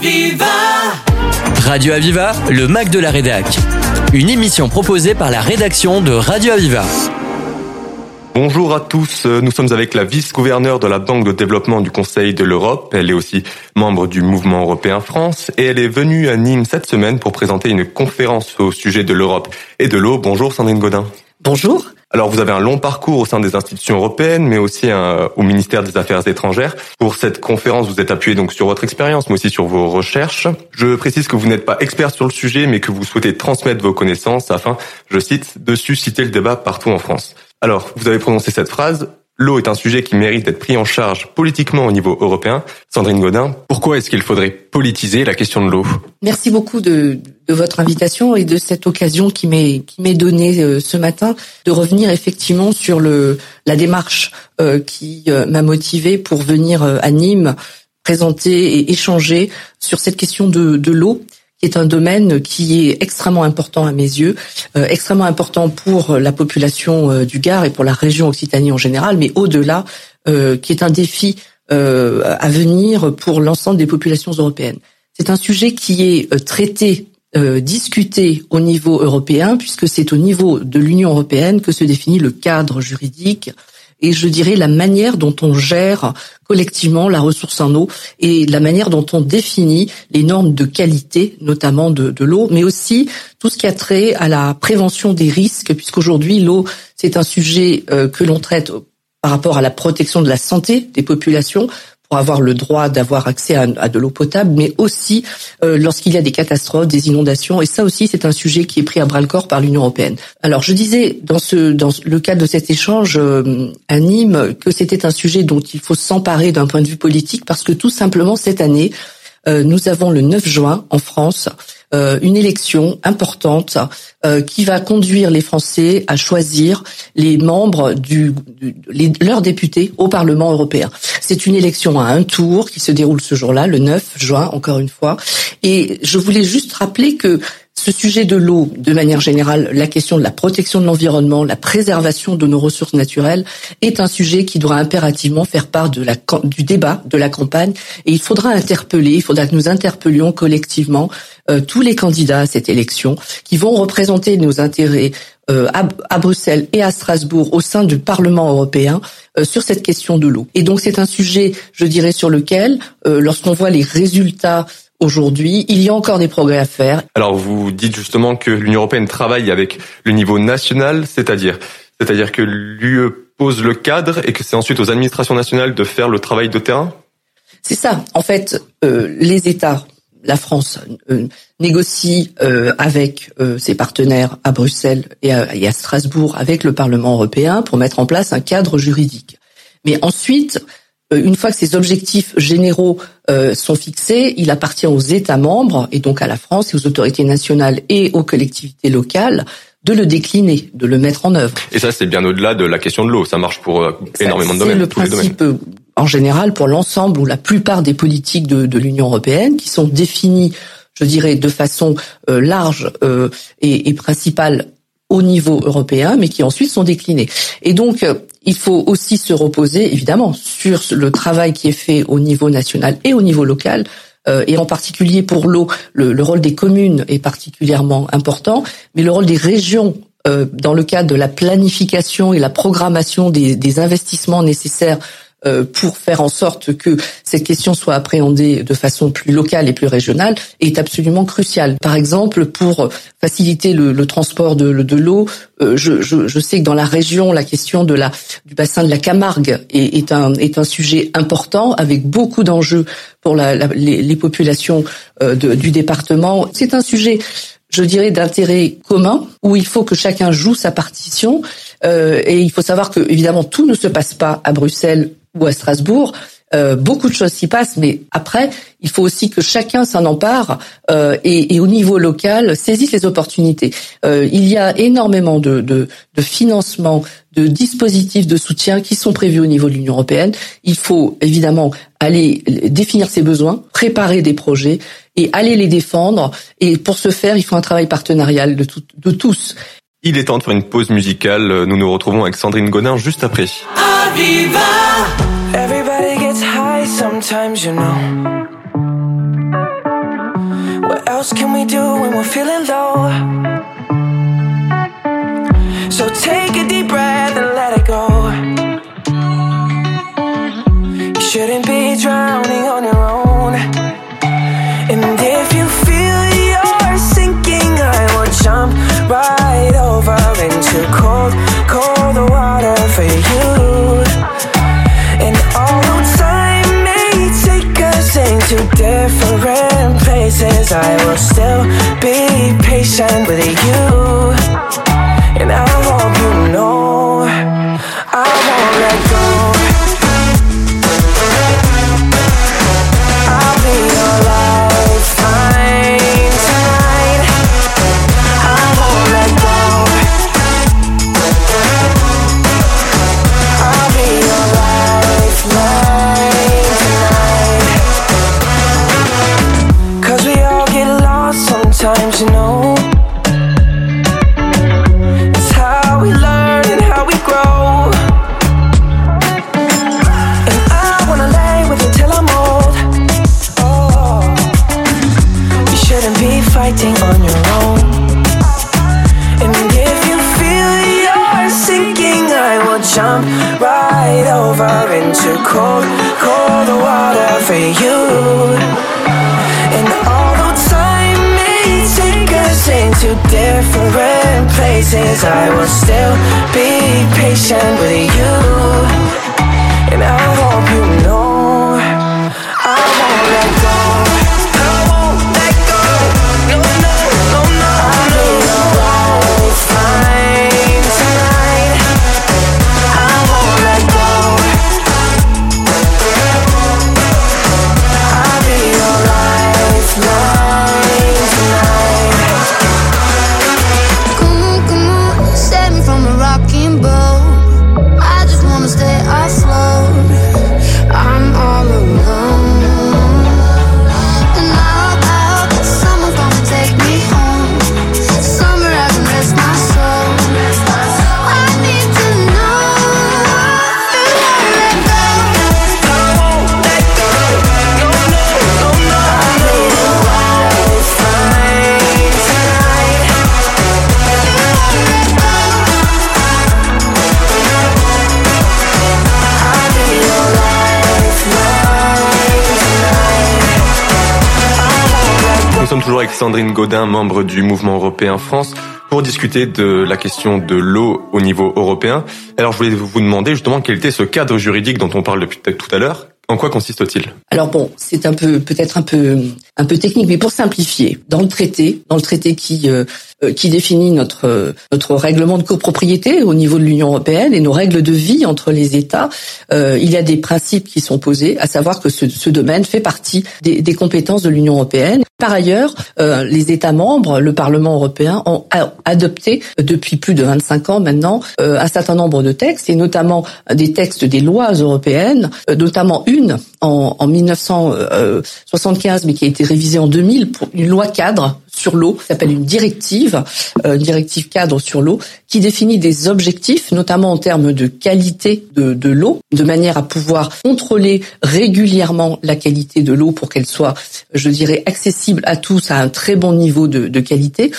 Aviva Radio Aviva, le Mac de la Rédac. Une émission proposée par la rédaction de Radio Aviva. Bonjour à tous, nous sommes avec la vice-gouverneure de la Banque de développement du Conseil de l'Europe. Elle est aussi membre du mouvement européen France et elle est venue à Nîmes cette semaine pour présenter une conférence au sujet de l'Europe et de l'eau. Bonjour Sandrine Godin. Bonjour. Alors vous avez un long parcours au sein des institutions européennes, mais aussi au ministère des Affaires étrangères. Pour cette conférence, vous êtes appuyé donc sur votre expérience, mais aussi sur vos recherches. Je précise que vous n'êtes pas expert sur le sujet, mais que vous souhaitez transmettre vos connaissances afin, je cite, de susciter le débat partout en France. Alors, vous avez prononcé cette phrase. L'eau est un sujet qui mérite d'être pris en charge politiquement au niveau européen. Sandrine Godin, pourquoi est-ce qu'il faudrait politiser la question de l'eau? Merci beaucoup de, votre invitation et de cette occasion qui m'est qui m'est donnée euh, ce matin de revenir effectivement sur le la démarche euh, qui euh, m'a motivée pour venir à Nîmes présenter et échanger sur cette question de, de l'eau qui est un domaine qui est extrêmement important à mes yeux, euh, extrêmement important pour la population euh, du Gard et pour la région Occitanie en général, mais au-delà, euh, qui est un défi à venir pour l'ensemble des populations européennes. C'est un sujet qui est traité, discuté au niveau européen, puisque c'est au niveau de l'Union européenne que se définit le cadre juridique et je dirais la manière dont on gère collectivement la ressource en eau et la manière dont on définit les normes de qualité, notamment de, l'eau, mais aussi tout ce qui a trait à la prévention des risques, puisqu'aujourd'hui l'eau c'est un sujet euh, que l'on traite par rapport à la protection de la santé des populations, pour avoir le droit d'avoir accès à, de l'eau potable, mais aussi euh, lorsqu'il y a des catastrophes, des inondations. Et ça aussi, c'est un sujet qui est pris à bras le corps par l'Union européenne. Alors, je disais dans le cadre de cet échange euh, à Nîmes que c'était un sujet dont il faut s'emparer d'un point de vue politique parce que tout simplement cette année, euh, nous avons le 9 juin en France une élection importante euh, qui va conduire les Français à choisir les membres du, leurs députés au Parlement européen. C'est une élection à un tour qui se déroule ce jour-là, le 9 juin, encore une fois. Et je voulais juste rappeler que ce sujet de l'eau, de manière générale, la question de la protection de l'environnement, la préservation de nos ressources naturelles, est un sujet qui doit impérativement faire part de la, du débat de la campagne. Et il faudra interpeller, il faudra que nous interpellions collectivement euh, tous les candidats à cette élection qui vont représenter nos intérêts euh, à, Bruxelles et à Strasbourg au sein du Parlement européen euh, sur cette question de l'eau. Et donc c'est un sujet, je dirais, sur lequel, lorsqu'on voit les résultats aujourd'hui, il y a encore des progrès à faire. Alors vous dites justement que l'Union européenne travaille avec le niveau national, c'est-à-dire c'est-à-dire que l'UE pose le cadre et que c'est ensuite aux administrations nationales de faire le travail de terrain? C'est ça. En fait, euh, les États, la France, euh, négocie euh, avec ses partenaires à Bruxelles et à, et à Strasbourg, avec le Parlement européen, pour mettre en place un cadre juridique. Mais ensuite, euh, une fois que ces objectifs généraux euh, sont fixés, il appartient aux États membres et donc à la France et aux autorités nationales et aux collectivités locales de le décliner, de le mettre en œuvre. Et ça, c'est bien au-delà de la question de l'eau. Ça marche pour euh, énormément de domaines. C'est le principe, en général, pour l'ensemble ou la plupart des politiques de, de l'Union européenne, qui sont définies, je dirais, de façon large et, et principale au niveau européen, mais qui ensuite sont déclinés. Et donc, euh, il faut aussi se reposer, évidemment, sur le travail qui est fait au niveau national et au niveau local. Euh, et en particulier pour l'eau, le, rôle des communes est particulièrement important, mais le rôle des régions euh, dans le cadre de la planification et la programmation des, des investissements nécessaires pour faire en sorte que cette question soit appréhendée de façon plus locale et plus régionale est absolument crucial. Par exemple, pour faciliter le, le transport de, de l'eau, euh, je, je, je, sais que dans la région, la question de la, du bassin de la Camargue est, est, un, est un sujet important avec beaucoup d'enjeux pour la, la, les, les, populations euh, de, du département. C'est un sujet je dirais, d'intérêt commun, où il faut que chacun joue sa partition. Euh, et il faut savoir que, évidemment, tout ne se passe pas à Bruxelles ou à Strasbourg. Euh, beaucoup de choses s'y passent, mais après, il faut aussi que chacun s'en empare euh, et, et, au niveau local saisisse les opportunités. Euh, il y a énormément de, de, de financement, de dispositifs de soutien qui sont prévus au niveau de l'Union européenne. Il faut évidemment aller définir ses besoins, préparer des projets et aller les défendre. Et pour ce faire, il faut un travail partenarial de, tout, de tous. Il est temps de faire une pause musicale. Nous nous retrouvons avec Sandrine Godin juste après. Everybody gets high sometimes, you know. else can we do when we're feeling low? Different places, I will still be patient with you. And I hope you know I will still be patient with you. Toujours avec Sandrine Godin, membre du mouvement européen France, pour discuter de la question de l'eau au niveau européen. Alors je voulais vous demander justement quel était ce cadre juridique dont on parle depuis tout à l'heure. En quoi consiste-t-il? Alors bon, c'est un peu peut-être un peu un peu technique, mais pour simplifier, dans le traité, dans le traité qui euh, euh, qui définit notre euh, notre règlement de copropriété au niveau de l'Union européenne et nos règles de vie entre les États, euh, il y a des principes qui sont posés, à savoir que ce, ce domaine fait partie des, des compétences de l'Union européenne. Par ailleurs, euh, les États membres, le Parlement européen ont adopté depuis plus de 25 ans maintenant euh, un certain nombre de textes et notamment des textes des lois européennes, notamment une Lune en, en 1975 mais qui a été révisée en 2000 pour une loi cadre sur l'eau, qui s'appelle une directive, euh, une directive cadre sur l'eau, qui définit des objectifs, notamment en termes de qualité de, de l'eau, de manière à pouvoir contrôler régulièrement la qualité de l'eau pour qu'elle soit, je dirais, accessible à tous à un très bon niveau de, de qualité.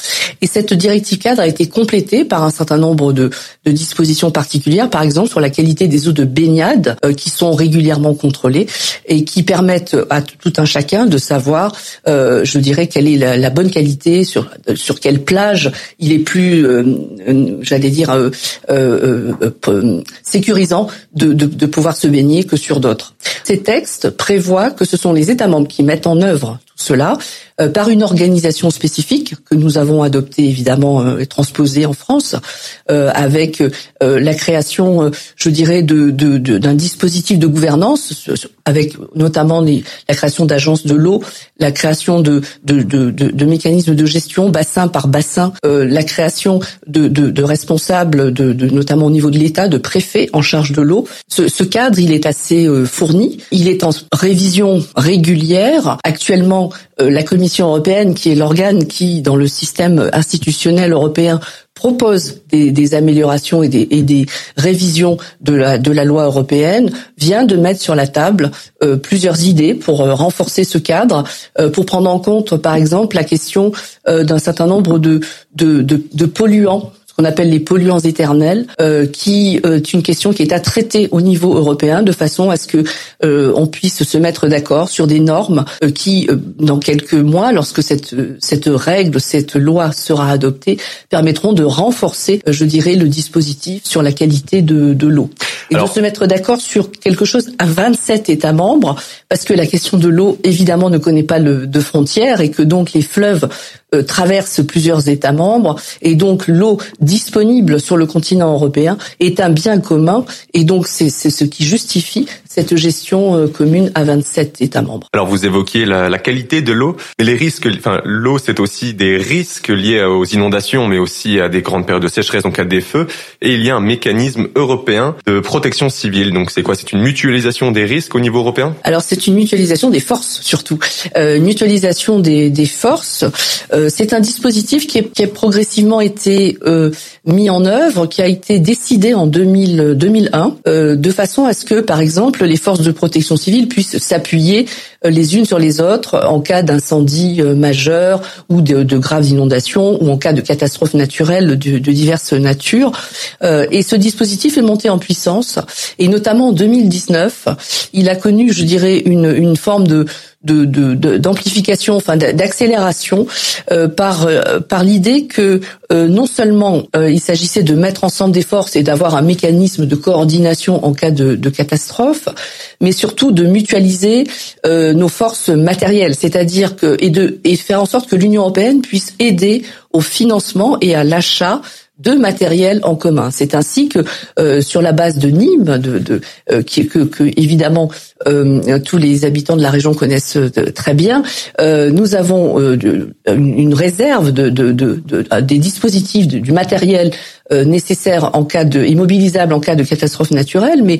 Et cette directive cadre a été complétée par un certain nombre de, de dispositions particulières, par exemple sur la qualité des eaux de baignade, euh, qui sont régulièrement contrôlées et qui permettent à tout un chacun de savoir, euh, je dirais, quelle est la, bonne qualité, sur sur quelle plage il est plus, euh, euh, j'allais dire, euh, euh, euh, euh, sécurisant de, de, de pouvoir se baigner que sur d'autres. Ces textes prévoient que ce sont les États membres qui mettent en œuvre cela euh, par une organisation spécifique que nous avons adoptée évidemment euh, et transposée en France, euh, avec euh, la création, euh, je dirais, de, de, de- d'un dispositif de gouvernance, ce- ce- avec notamment les- la création d'agences de l'eau, la création de, de, de, de- de mécanismes de gestion bassin par bassin, euh, la création de, de, de responsables, de, de, notamment au niveau de l'État, de préfets en charge de l'eau. Ce, ce cadre, il est assez fourni. Il est en révision régulière. Actuellement, la Commission européenne, qui est l'organe qui, dans le système institutionnel européen, propose des, améliorations et des, révisions de la, loi européenne vient de mettre sur la table euh, plusieurs idées pour euh, renforcer ce cadre, euh, pour prendre en compte par exemple la question d'un certain nombre de polluants qu'on appelle les polluants éternels, euh, qui euh, est une question qui est à traiter au niveau européen de façon à ce que euh, on puisse se mettre d'accord sur des normes qui, dans quelques mois, lorsque cette cette règle, cette loi sera adoptée, permettront de renforcer, je dirais, le dispositif sur la qualité de, de l'eau. Et de se mettre d'accord sur quelque chose à 27 États membres, parce que la question de l'eau, évidemment, ne connaît pas le, de frontières et que donc les fleuves euh, traversent plusieurs États membres et donc l'eau disponible sur le continent européen est un bien commun. Et donc c'est ce qui justifie cette gestion euh, commune à 27 États membres. Alors vous évoquiez la, la qualité de l'eau, mais les risques, enfin l'eau c'est aussi des risques liés aux inondations, mais aussi à des grandes périodes de sécheresse, donc à des feux, et il y a un mécanisme européen de protection civile. Donc c'est quoi? C'est une mutualisation des risques au niveau européen? Alors c'est une mutualisation des forces surtout, euh, mutualisation des, des forces. Euh, c'est un dispositif qui, est, qui a progressivement été euh, mis en œuvre, qui a été décidé en 2000, 2001, euh, de façon à ce que par exemple les forces de protection civile puissent s'appuyer euh, les unes sur les autres en cas d'incendie euh, majeur ou de, graves inondations ou en cas de catastrophes naturelles de, diverses natures. Euh, et ce dispositif est monté en puissance et notamment en 2019, il a connu, je dirais, une forme de de d'amplification, enfin d'accélération euh, par euh, par l'idée que euh, non seulement il s'agissait de mettre ensemble des forces et d'avoir un mécanisme de coordination en cas de, de catastrophe, mais surtout de mutualiser nos forces matérielles, c'est-à-dire que et de et faire en sorte que l'Union européenne puisse aider au financement et à l'achat de matériel en commun. C'est ainsi que euh, sur la base de Nîmes, euh, que, évidemment euh, tous les habitants de la région connaissent très bien, nous avons une réserve de, de, de, des dispositifs, du matériel nécessaire en cas de immobilisable en cas de catastrophe naturelle, mais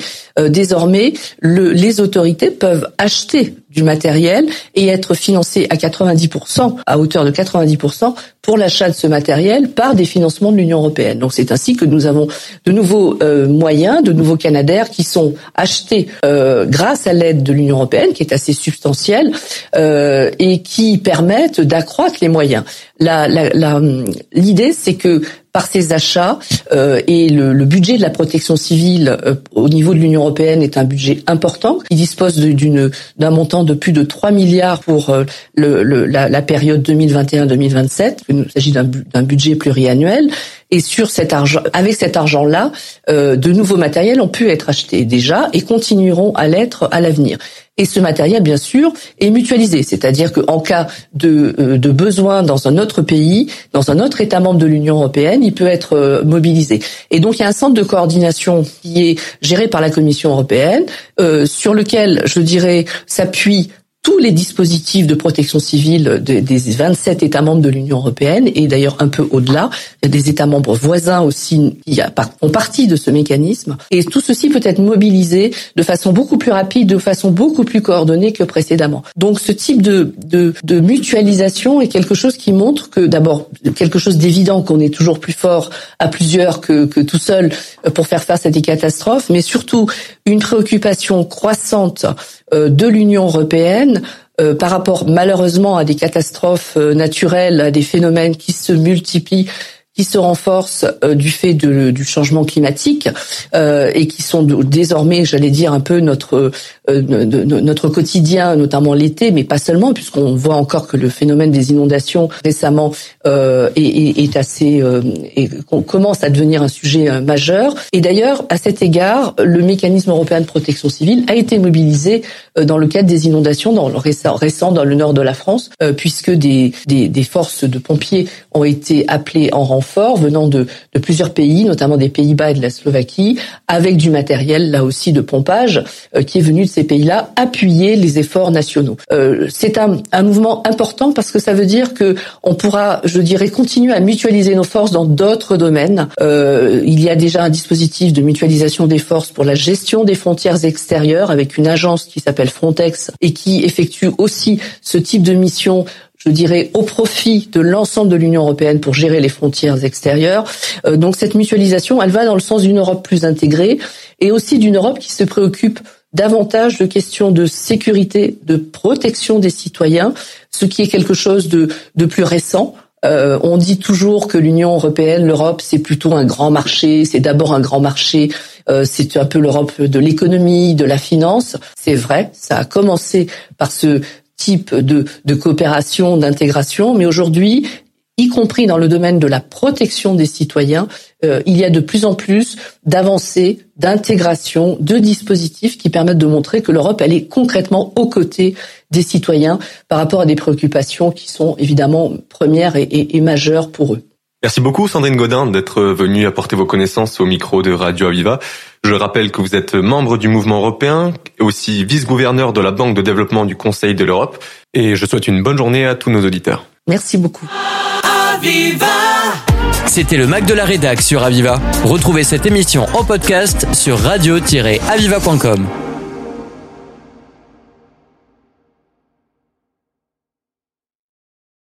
désormais le, les autorités peuvent acheter du matériel et être financé à 90%, à hauteur de 90% pour l'achat de ce matériel par des financements de l'Union européenne. Donc c'est ainsi que nous avons de nouveaux euh, moyens, de nouveaux canadaires qui sont achetés euh, grâce à l'aide de l'Union européenne, qui est assez substantielle euh, et qui permettent d'accroître les moyens. L'idée, la, la, c'est que par ces achats euh, et le, le, budget de la protection civile euh, au niveau de l'Union européenne est un budget important. Il dispose d'une d'un montant de plus de 3 milliards pour euh, le, le, la, la, période 2021-2027. Il s'agit d'un budget pluriannuel. Et sur cet argent, avec cet argent-là, euh, de nouveaux matériels ont pu être achetés déjà et continueront à l'être à l'avenir. Et ce matériel, bien sûr, est mutualisé, c'est-à-dire qu'en cas de, euh, de besoin dans un autre pays, dans un autre État membre de l'Union européenne, il peut être euh, mobilisé. Et donc, il y a un centre de coordination qui est géré par la Commission européenne, sur lequel, je dirais, s'appuie tous les dispositifs de protection civile des 27 États membres de l'Union européenne et d'ailleurs un peu au-delà. Des États membres voisins aussi qui font partie de ce mécanisme. Et tout ceci peut être mobilisé de façon beaucoup plus rapide, de façon beaucoup plus coordonnée que précédemment. Donc ce type de, mutualisation est quelque chose qui montre que d'abord quelque chose d'évident qu'on est toujours plus fort à plusieurs que tout seul pour faire face à des catastrophes, mais surtout une préoccupation croissante euh, de l'Union européenne euh, par rapport malheureusement à des catastrophes euh, naturelles, à des phénomènes qui se multiplient qui se renforcent du fait du changement climatique et qui sont désormais, j'allais dire, un peu notre euh, notre quotidien, notamment l'été, mais pas seulement, puisqu'on voit encore que le phénomène des inondations récemment euh, est, est, assez euh, et commence à devenir un sujet majeur. Et d'ailleurs, à cet égard, le mécanisme européen de protection civile a été mobilisé dans le cadre des inondations dans le récent, récent dans le nord de la France, puisque des, des, des forces de pompiers ont été appelées en renfort fort venant de, de plusieurs pays, notamment des Pays-Bas et de la Slovaquie, avec du matériel là aussi de pompage euh, qui est venu de ces pays-là appuyer les efforts nationaux. Euh, c'est un, un, mouvement important parce que ça veut dire que on pourra, je dirais, continuer à mutualiser nos forces dans d'autres domaines. Euh, il y a déjà un dispositif de mutualisation des forces pour la gestion des frontières extérieures avec une agence qui s'appelle Frontex et qui effectue aussi ce type de mission je dirais, au profit de l'ensemble de l'Union européenne pour gérer les frontières extérieures. Euh, donc cette mutualisation, elle va dans le sens d'une Europe plus intégrée et aussi d'une Europe qui se préoccupe davantage de questions de sécurité, de protection des citoyens, ce qui est quelque chose de, de plus récent. Euh, on dit toujours que l'Union européenne, l'Europe, c'est plutôt un grand marché, c'est d'abord un grand marché, euh, c'est un peu l'Europe de l'économie, de la finance. C'est vrai, ça a commencé par ce type de, de coopération, d'intégration, mais aujourd'hui, y compris dans le domaine de la protection des citoyens, euh, il y a de plus en plus d'avancées, d'intégration, de dispositifs qui permettent de montrer que l'Europe, elle est concrètement aux côtés des citoyens par rapport à des préoccupations qui sont évidemment premières et, et, et majeures pour eux. Merci beaucoup Sandrine Godin d'être venue apporter vos connaissances au micro de Radio Aviva. Je rappelle que vous êtes membre du mouvement européen, aussi vice-gouverneur de la Banque de développement du Conseil de l'Europe et je souhaite une bonne journée à tous nos auditeurs. Merci beaucoup. C'était le Mac de la Rédac sur Aviva. Retrouvez cette émission en podcast sur radio-aviva.com.